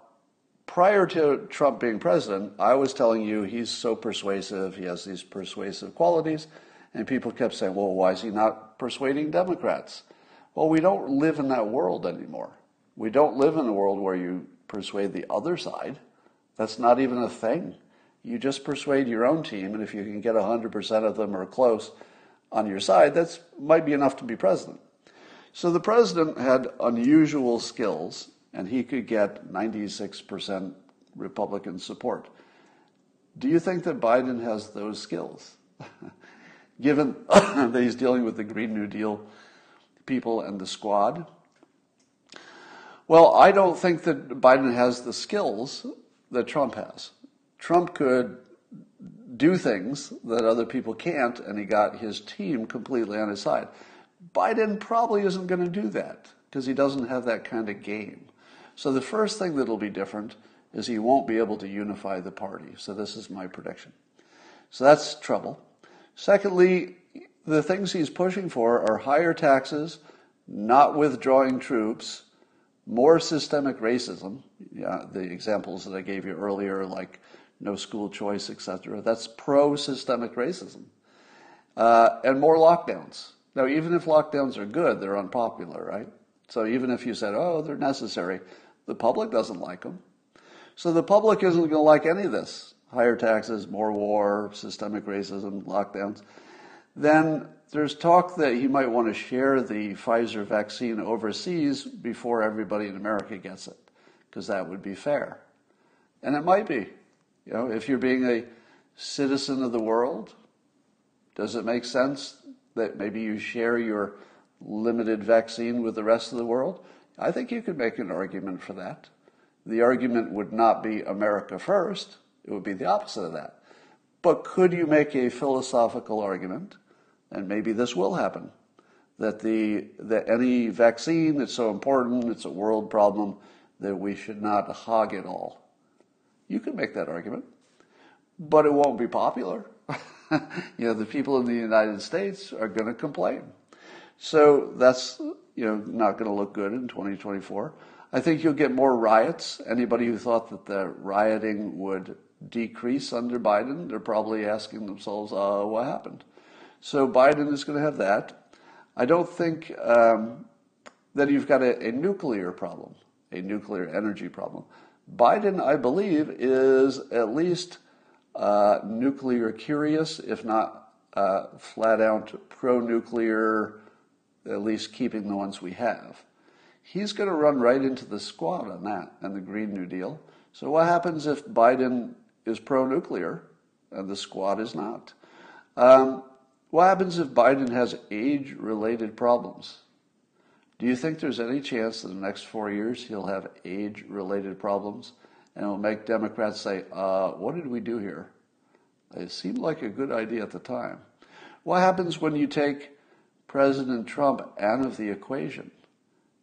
prior to Trump being president, I was telling you he's so persuasive, he has these persuasive qualities, and people kept saying, well, why is he not persuading Democrats? Well, we don't live in that world anymore. We don't live in a world where you persuade the other side. That's not even a thing. You just persuade your own team, and if you can get 100% of them or close on your side, that might be enough to be president. So the president had unusual skills, and he could get 96% Republican support. Do you think that Biden has those skills? <laughs> Given <coughs> that he's dealing with the Green New Deal people and the squad? Well, I don't think that Biden has the skills that Trump has. Trump could do things that other people can't, and he got his team completely on his side. Biden probably isn't going to do that because he doesn't have that kind of game. So the first thing that'll be different is he won't be able to unify the party. So this is my prediction. So that's trouble. Secondly, the things he's pushing for are higher taxes, not withdrawing troops, more systemic racism. Yeah, the examples that I gave you earlier, like no school choice, etc. That's pro-systemic racism, uh, and more lockdowns. Now, even if lockdowns are good, they're unpopular, right? So even if you said, "Oh, they're necessary," the public doesn't like them. So the public isn't going to like any of this higher taxes, more war, systemic racism, lockdowns. Then there's talk that he might want to share the Pfizer vaccine overseas before everybody in America gets it, because that would be fair. And it might be. You know, if you're being a citizen of the world, does it make sense that maybe you share your limited vaccine with the rest of the world? I think you could make an argument for that. The argument would not be America first, it would be the opposite of that. But could you make a philosophical argument, and maybe this will happen, that, the, that any vaccine that's so important, it's a world problem, that we should not hog it all? You can make that argument, but it won't be popular. <laughs> you know, the people in the United States are going to complain. So that's, you know, not going to look good in 2024. I think you'll get more riots. Anybody who thought that the rioting would decrease under Biden, they're probably asking themselves, uh, what happened? So Biden is going to have that. I don't think um, that you've got a, a, nuclear problem, a nuclear energy problem. Biden, I believe, is at least uh, nuclear curious, if not uh, flat out pro nuclear, at least keeping the ones we have he's going to run right into the squad on that and the Green New Deal. So, what happens if Biden is pro nuclear and the squad is not? Um, what happens if Biden has age related problems? Do you think there's any chance that in the next four years he'll have age related problems and it'll make Democrats say, uh, What did we do here? It seemed like a good idea at the time. What happens when you take President Trump out of the equation?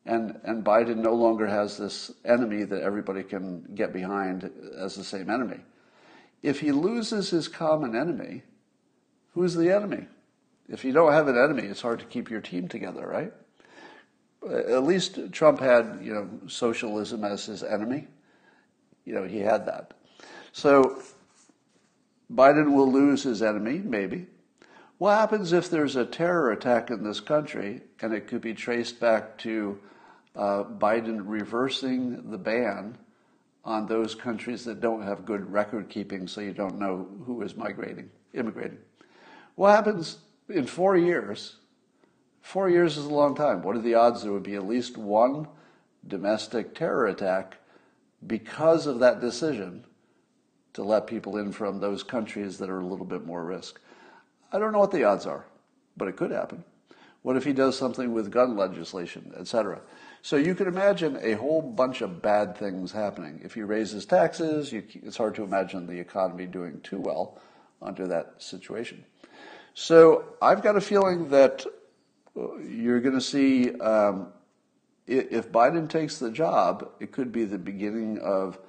and and Biden no longer has this enemy that everybody can get behind as the same enemy. If he loses his common enemy, who's the enemy? If you don't have an enemy, it's hard to keep your team together, right? At least Trump had, you know, socialism as his enemy. You know, he had that. So Biden will lose his enemy, maybe. What happens if there's a terror attack in this country and it could be traced back to uh, Biden reversing the ban on those countries that don't have good record keeping so you don't know who is migrating, immigrating? What happens in four years? Four years is a long time. What are the odds there would be at least one domestic terror attack because of that decision to let people in from those countries that are a little bit more risk? I don't know what the odds are, but it could happen. What if he does something with gun legislation, etc.? So you can imagine a whole bunch of bad things happening. If he raises taxes, you, it's hard to imagine the economy doing too well under that situation. So I've got a feeling that you're going to see um, if Biden takes the job, it could be the beginning of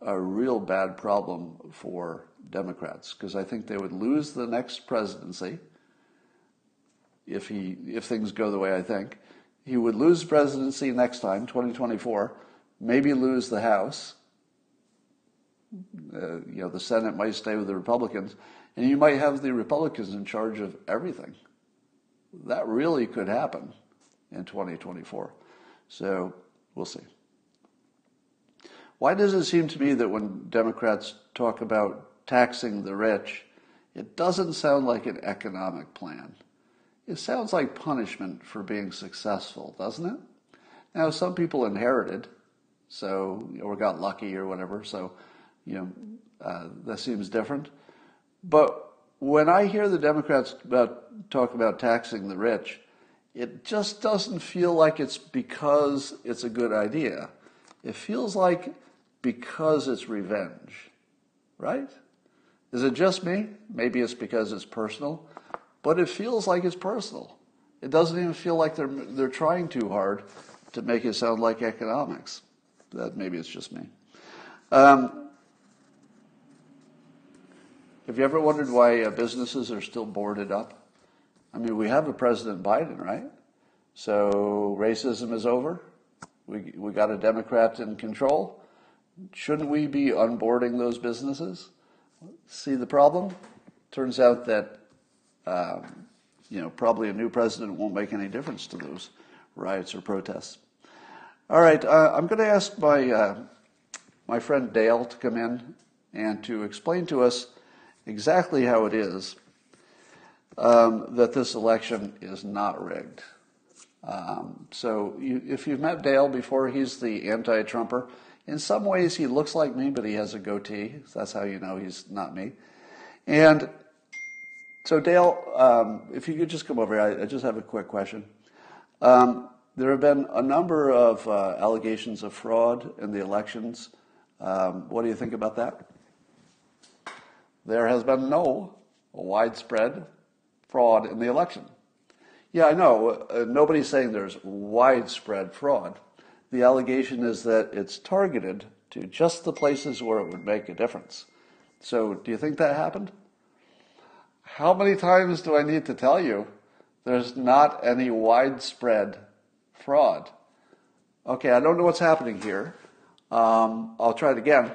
a real bad problem for Democrats because I think they would lose the next presidency if he if things go the way I think. He would lose presidency next time, 2024, maybe lose the House. Uh, you know, the Senate might stay with the Republicans, and you might have the Republicans in charge of everything. That really could happen in 2024. So we'll see. Why does it seem to me that when Democrats talk about taxing the rich, it doesn't sound like an economic plan? it sounds like punishment for being successful, doesn't it? Now, some people inherited, so or got lucky or whatever. So, you know, uh, that seems different. But when I hear the Democrats about, talk about taxing the rich, it just doesn't feel like it's because it's a good idea. It feels like because it's revenge, right? Is it just me? Maybe it's because it's personal, but it feels like it's personal. It doesn't even feel like they're they're trying too hard to make it sound like economics. That maybe it's just me. Um, have you ever wondered why uh, businesses are still boarded up? I mean, we have a President Biden, right? So racism is over. We we got a Democrat in control. Shouldn't we be unboarding those businesses? See the problem? Turns out that um, you know probably a new president won't make any difference to those riots or protests. All right, uh, I'm going to ask my, uh, my friend Dale to come in and to explain to us exactly how it is um, that this election is not rigged. Um, so, you, if you've met Dale before, he's the anti Trumper. In some ways, he looks like me, but he has a goatee. That's how you know he's not me. And so, Dale, um, if you could just come over here, I, I just have a quick question. Um, there have been a number of uh, allegations of fraud in the elections. Um, what do you think about that? There has been no widespread fraud in the election. Yeah, I know. Uh, nobody's saying there's widespread fraud. The allegation is that it's targeted to just the places where it would make a difference. So, do you think that happened? How many times do I need to tell you there's not any widespread fraud. Okay, I don't know what's happening here. Um, I'll try it again.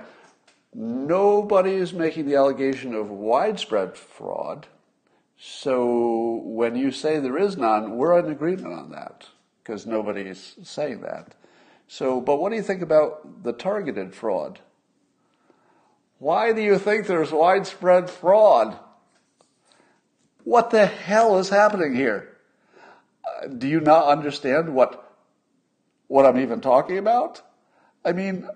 Nobody is making the allegation of widespread fraud. So when you say there is none, we're in agreement on that because nobody's saying that. So, but what do you think about the targeted fraud? Why do you think there's widespread fraud? What the hell is happening here? do you not understand what what I'm even talking about? I mean,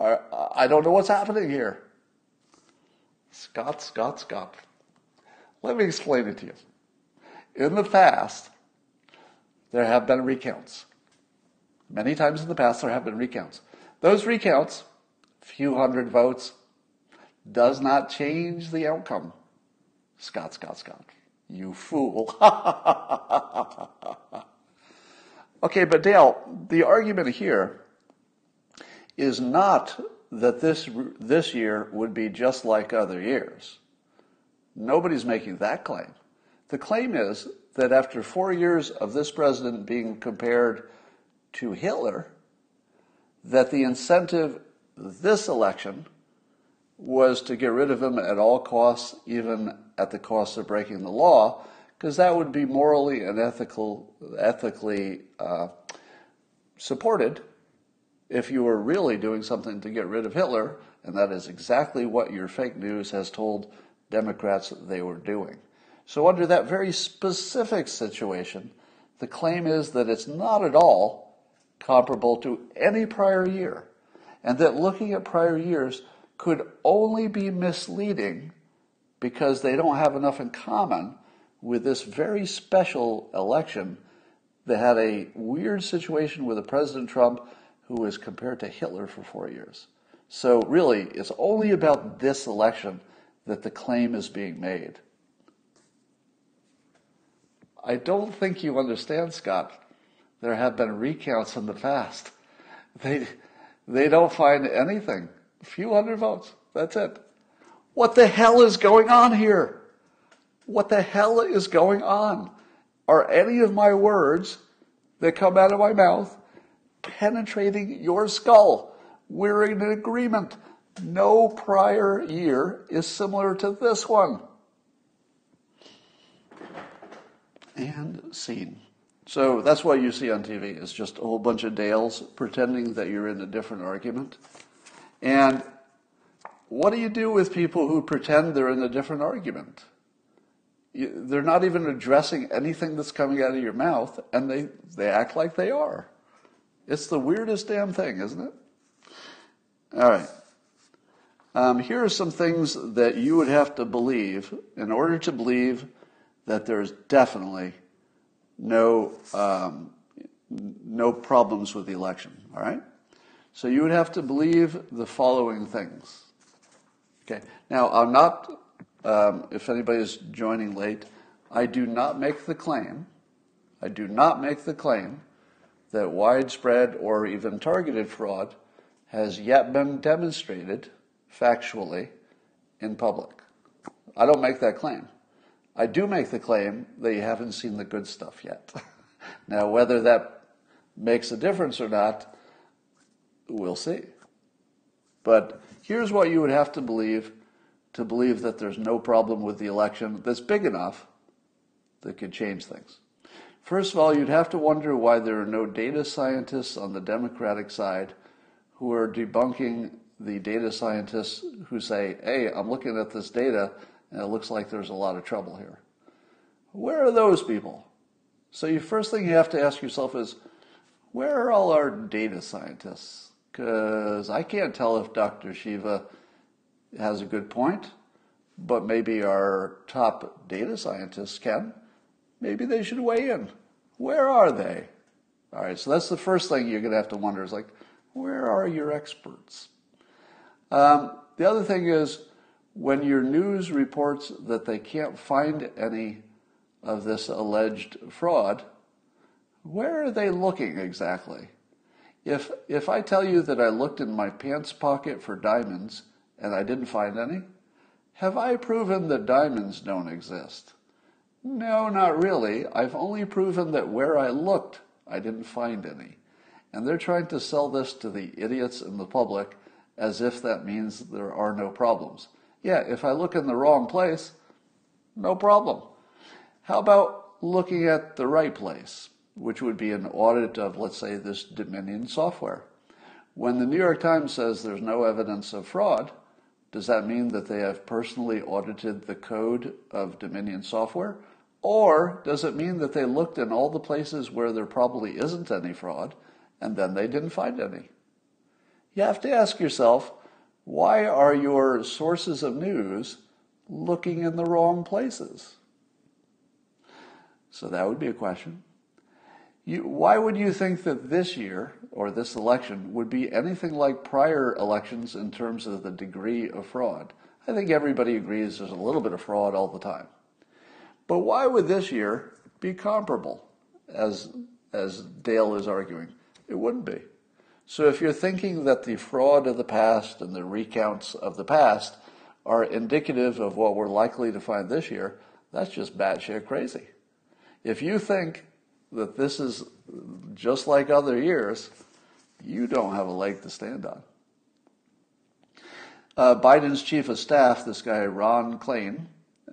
I, don't know what's happening here. Scott, Scott, Scott. Let me explain it to you. In the past, there have been recounts. Many times in the past, there have been recounts. Those recounts, few hundred votes, does not change the outcome. Scott, Scott, Scott. You fool. <laughs> okay, but Dale, the argument here is not that this, this year would be just like other years. Nobody's making that claim. The claim is that after four years of this president being compared to Hitler, that the incentive this election was to get rid of him at all costs, even at the cost of breaking the law, because that would be morally and ethical, ethically uh, supported if you were really doing something to get rid of Hitler, and that is exactly what your fake news has told Democrats they were doing. So, under that very specific situation, the claim is that it's not at all comparable to any prior year, and that looking at prior years could only be misleading because they don't have enough in common with this very special election that had a weird situation with a President Trump who was compared to Hitler for four years. So, really, it's only about this election that the claim is being made. I don't think you understand, Scott. There have been recounts in the past. They, they don't find anything a few hundred votes. That's it. What the hell is going on here? What the hell is going on? Are any of my words that come out of my mouth penetrating your skull? We're in agreement. No prior year is similar to this one. And scene. So that's what you see on TV is just a whole bunch of Dales pretending that you're in a different argument. And what do you do with people who pretend they're in a different argument? they're not even addressing anything that's coming out of your mouth, and they, they act like they are. It's the weirdest damn thing, isn't it? All right. Um, here are some things that you would have to believe in order to believe that there's definitely no um, no problems with the election. All right. So you would have to believe the following things. Okay. Now I'm not. Um, if anybody is joining late, I do not make the claim. I do not make the claim that widespread or even targeted fraud has yet been demonstrated factually in public. I don't make that claim. I do make the claim that you haven't seen the good stuff yet. <laughs> now, whether that makes a difference or not, we'll see. But here's what you would have to believe to believe that there's no problem with the election that's big enough that could change things. First of all, you'd have to wonder why there are no data scientists on the Democratic side who are debunking the data scientists who say, hey, I'm looking at this data and it looks like there's a lot of trouble here. Where are those people? So, the first thing you have to ask yourself is, where are all our data scientists? Because I can't tell if Dr. Shiva has a good point, but maybe our top data scientists can. Maybe they should weigh in. Where are they? All right, so that's the first thing you're going to have to wonder is like, where are your experts? Um, the other thing is when your news reports that they can't find any of this alleged fraud, where are they looking exactly? If, if I tell you that I looked in my pants pocket for diamonds and I didn't find any, have I proven that diamonds don't exist? No, not really. I've only proven that where I looked, I didn't find any. And they're trying to sell this to the idiots in the public as if that means there are no problems. Yeah, if I look in the wrong place, no problem. How about looking at the right place, which would be an audit of, let's say, this Dominion software? When the New York Times says there's no evidence of fraud, does that mean that they have personally audited the code of Dominion software? Or does it mean that they looked in all the places where there probably isn't any fraud and then they didn't find any? You have to ask yourself, why are your sources of news looking in the wrong places? So that would be a question. You, why would you think that this year or this election would be anything like prior elections in terms of the degree of fraud? I think everybody agrees there's a little bit of fraud all the time. But why would this year be comparable, as, as Dale is arguing? It wouldn't be. So if you're thinking that the fraud of the past and the recounts of the past are indicative of what we're likely to find this year, that's just batshit crazy. If you think that this is just like other years, you don't have a leg to stand on. Uh, Biden's chief of staff, this guy Ron Klain,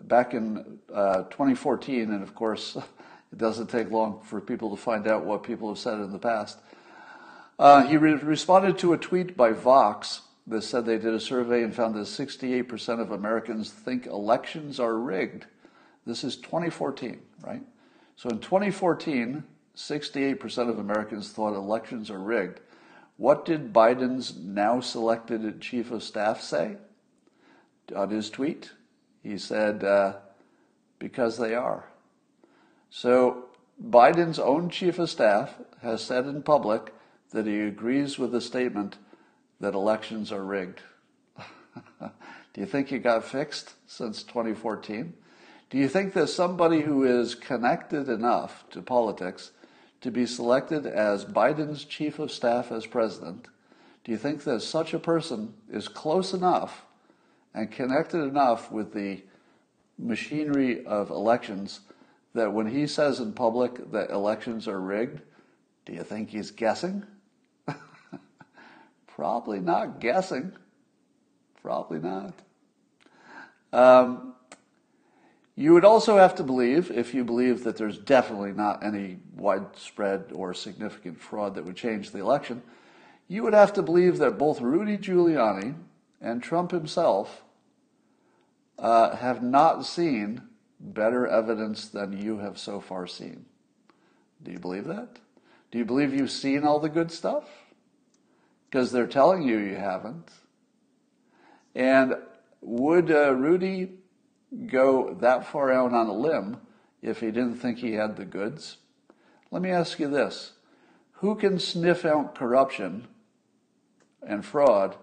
back in uh, 2014, and of course, <laughs> it doesn't take long for people to find out what people have said in the past. Uh, he re- responded to a tweet by Vox that said they did a survey and found that 68% of Americans think elections are rigged. This is 2014, right? So in 2014, 68% of Americans thought elections are rigged. What did Biden's now selected chief of staff say on his tweet? He said, uh, because they are. So Biden's own chief of staff has said in public that he agrees with the statement that elections are rigged. <laughs> Do you think it got fixed since 2014? Do you think that somebody who is connected enough to politics to be selected as Biden's chief of staff as president, do you think that such a person is close enough and connected enough with the machinery of elections that when he says in public that elections are rigged, do you think he's guessing? <laughs> Probably not guessing. Probably not. Um, you would also have to believe, if you believe that there's definitely not any widespread or significant fraud that would change the election, you would have to believe that both Rudy Giuliani and Trump himself uh, have not seen better evidence than you have so far seen. Do you believe that? Do you believe you've seen all the good stuff? Because they're telling you you haven't. And would uh, Rudy go that far out on a limb if he didn't think he had the goods? Let me ask you this who can sniff out corruption and fraud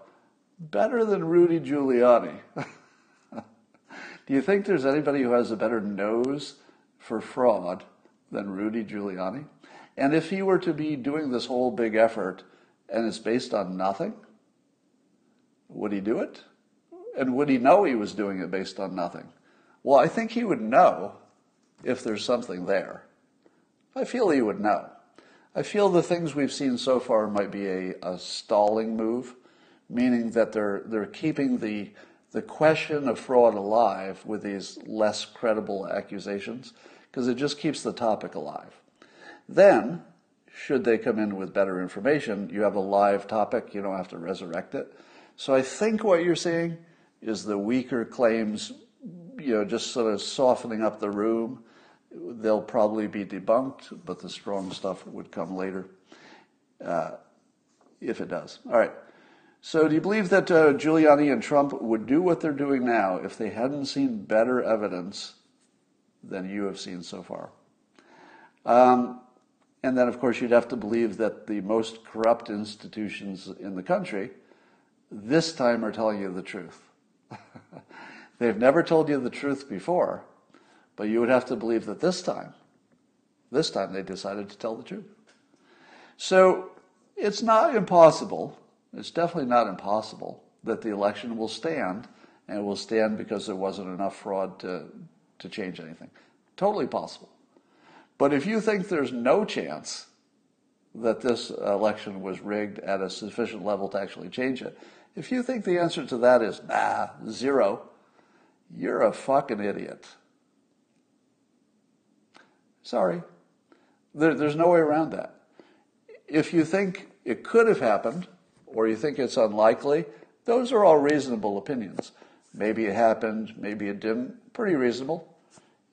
better than Rudy Giuliani? <laughs> Do you think there's anybody who has a better nose for fraud than Rudy Giuliani? And if he were to be doing this whole big effort and it's based on nothing, would he do it? And would he know he was doing it based on nothing? Well, I think he would know if there's something there. I feel he would know. I feel the things we've seen so far might be a, a stalling move, meaning that they're, they're keeping the, the question of fraud alive with these less credible accusations, because it just keeps the topic alive. Then, should they come in with better information, you have a live topic, you don't have to resurrect it. So I think what you're seeing is the weaker claims, you know, just sort of softening up the room they'll probably be debunked, but the strong stuff would come later, uh, if it does. All right. So, do you believe that uh, Giuliani and Trump would do what they're doing now if they hadn't seen better evidence than you have seen so far? Um, and then, of course, you'd have to believe that the most corrupt institutions in the country this time are telling you the truth. <laughs> They've never told you the truth before, but you would have to believe that this time, this time they decided to tell the truth. So it's not impossible, it's definitely not impossible that the election will stand, and it will stand because there wasn't enough fraud to, to change anything. Totally possible. But if you think there's no chance that this election was rigged at a sufficient level to actually change it, if you think the answer to that is nah, zero, you're a fucking idiot. Sorry. There, there's no way around that. If you think it could have happened, or you think it's unlikely, those are all reasonable opinions. Maybe it happened, maybe it didn't. Pretty reasonable.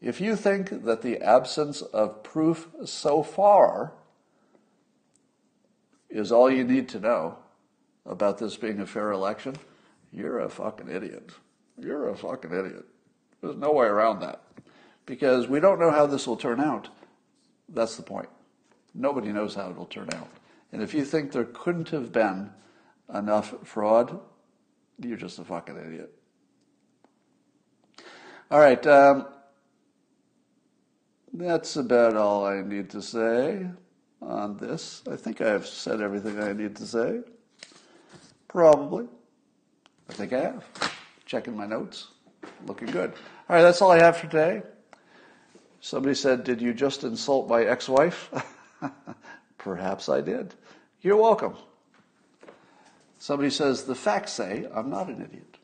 If you think that the absence of proof so far is all you need to know about this being a fair election, you're a fucking idiot. You're a fucking idiot. There's no way around that because we don't know how this will turn out. That's the point. Nobody knows how it will turn out. And if you think there couldn't have been enough fraud, you're just a fucking idiot. All right. Um, that's about all I need to say on this. I think I have said everything I need to say. Probably. I think I have. Checking my notes. Looking good. All right, that's all I have for today. Somebody said, Did you just insult my ex wife? <laughs> Perhaps I did. You're welcome. Somebody says, The facts say I'm not an idiot.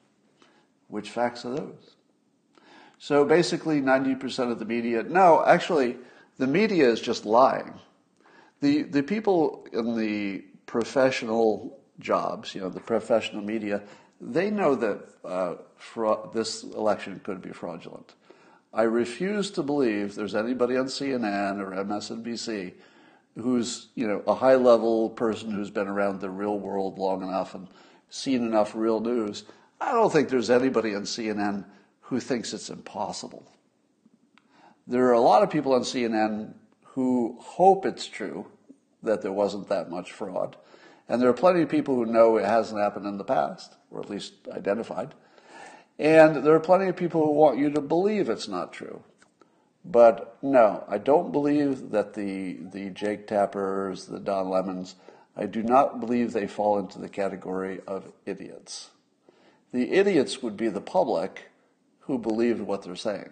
Which facts are those? So basically, 90% of the media, no, actually, the media is just lying. The, the people in the professional jobs, you know, the professional media, they know that uh, fraud, this election could be fraudulent. I refuse to believe there's anybody on CNN or MSNBC who's, you know, a high level person who's been around the real world long enough and seen enough real news. I don't think there's anybody on CNN who thinks it's impossible. There are a lot of people on CNN who hope it's true that there wasn't that much fraud. And there are plenty of people who know it hasn't happened in the past, or at least identified. And there are plenty of people who want you to believe it's not true. But no, I don't believe that the, the Jake Tappers, the Don Lemons, I do not believe they fall into the category of idiots. The idiots would be the public who believed what they're saying.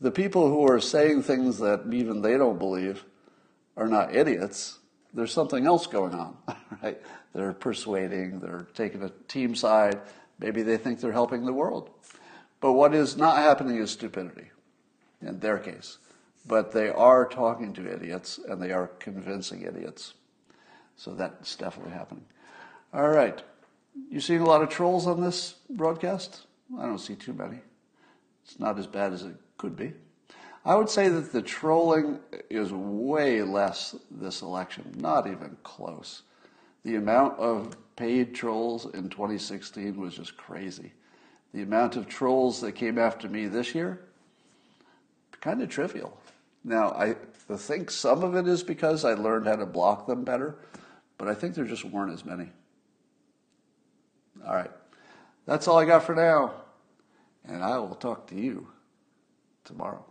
The people who are saying things that even they don't believe are not idiots. There's something else going on, <laughs> right? They're persuading, they're taking a team side, Maybe they think they're helping the world. But what is not happening is stupidity in their case. But they are talking to idiots and they are convincing idiots. So that's definitely happening. All right. You seeing a lot of trolls on this broadcast? I don't see too many. It's not as bad as it could be. I would say that the trolling is way less this election, not even close. The amount of paid trolls in 2016 was just crazy. The amount of trolls that came after me this year, kind of trivial. Now, I think some of it is because I learned how to block them better, but I think there just weren't as many. All right. That's all I got for now. And I will talk to you tomorrow.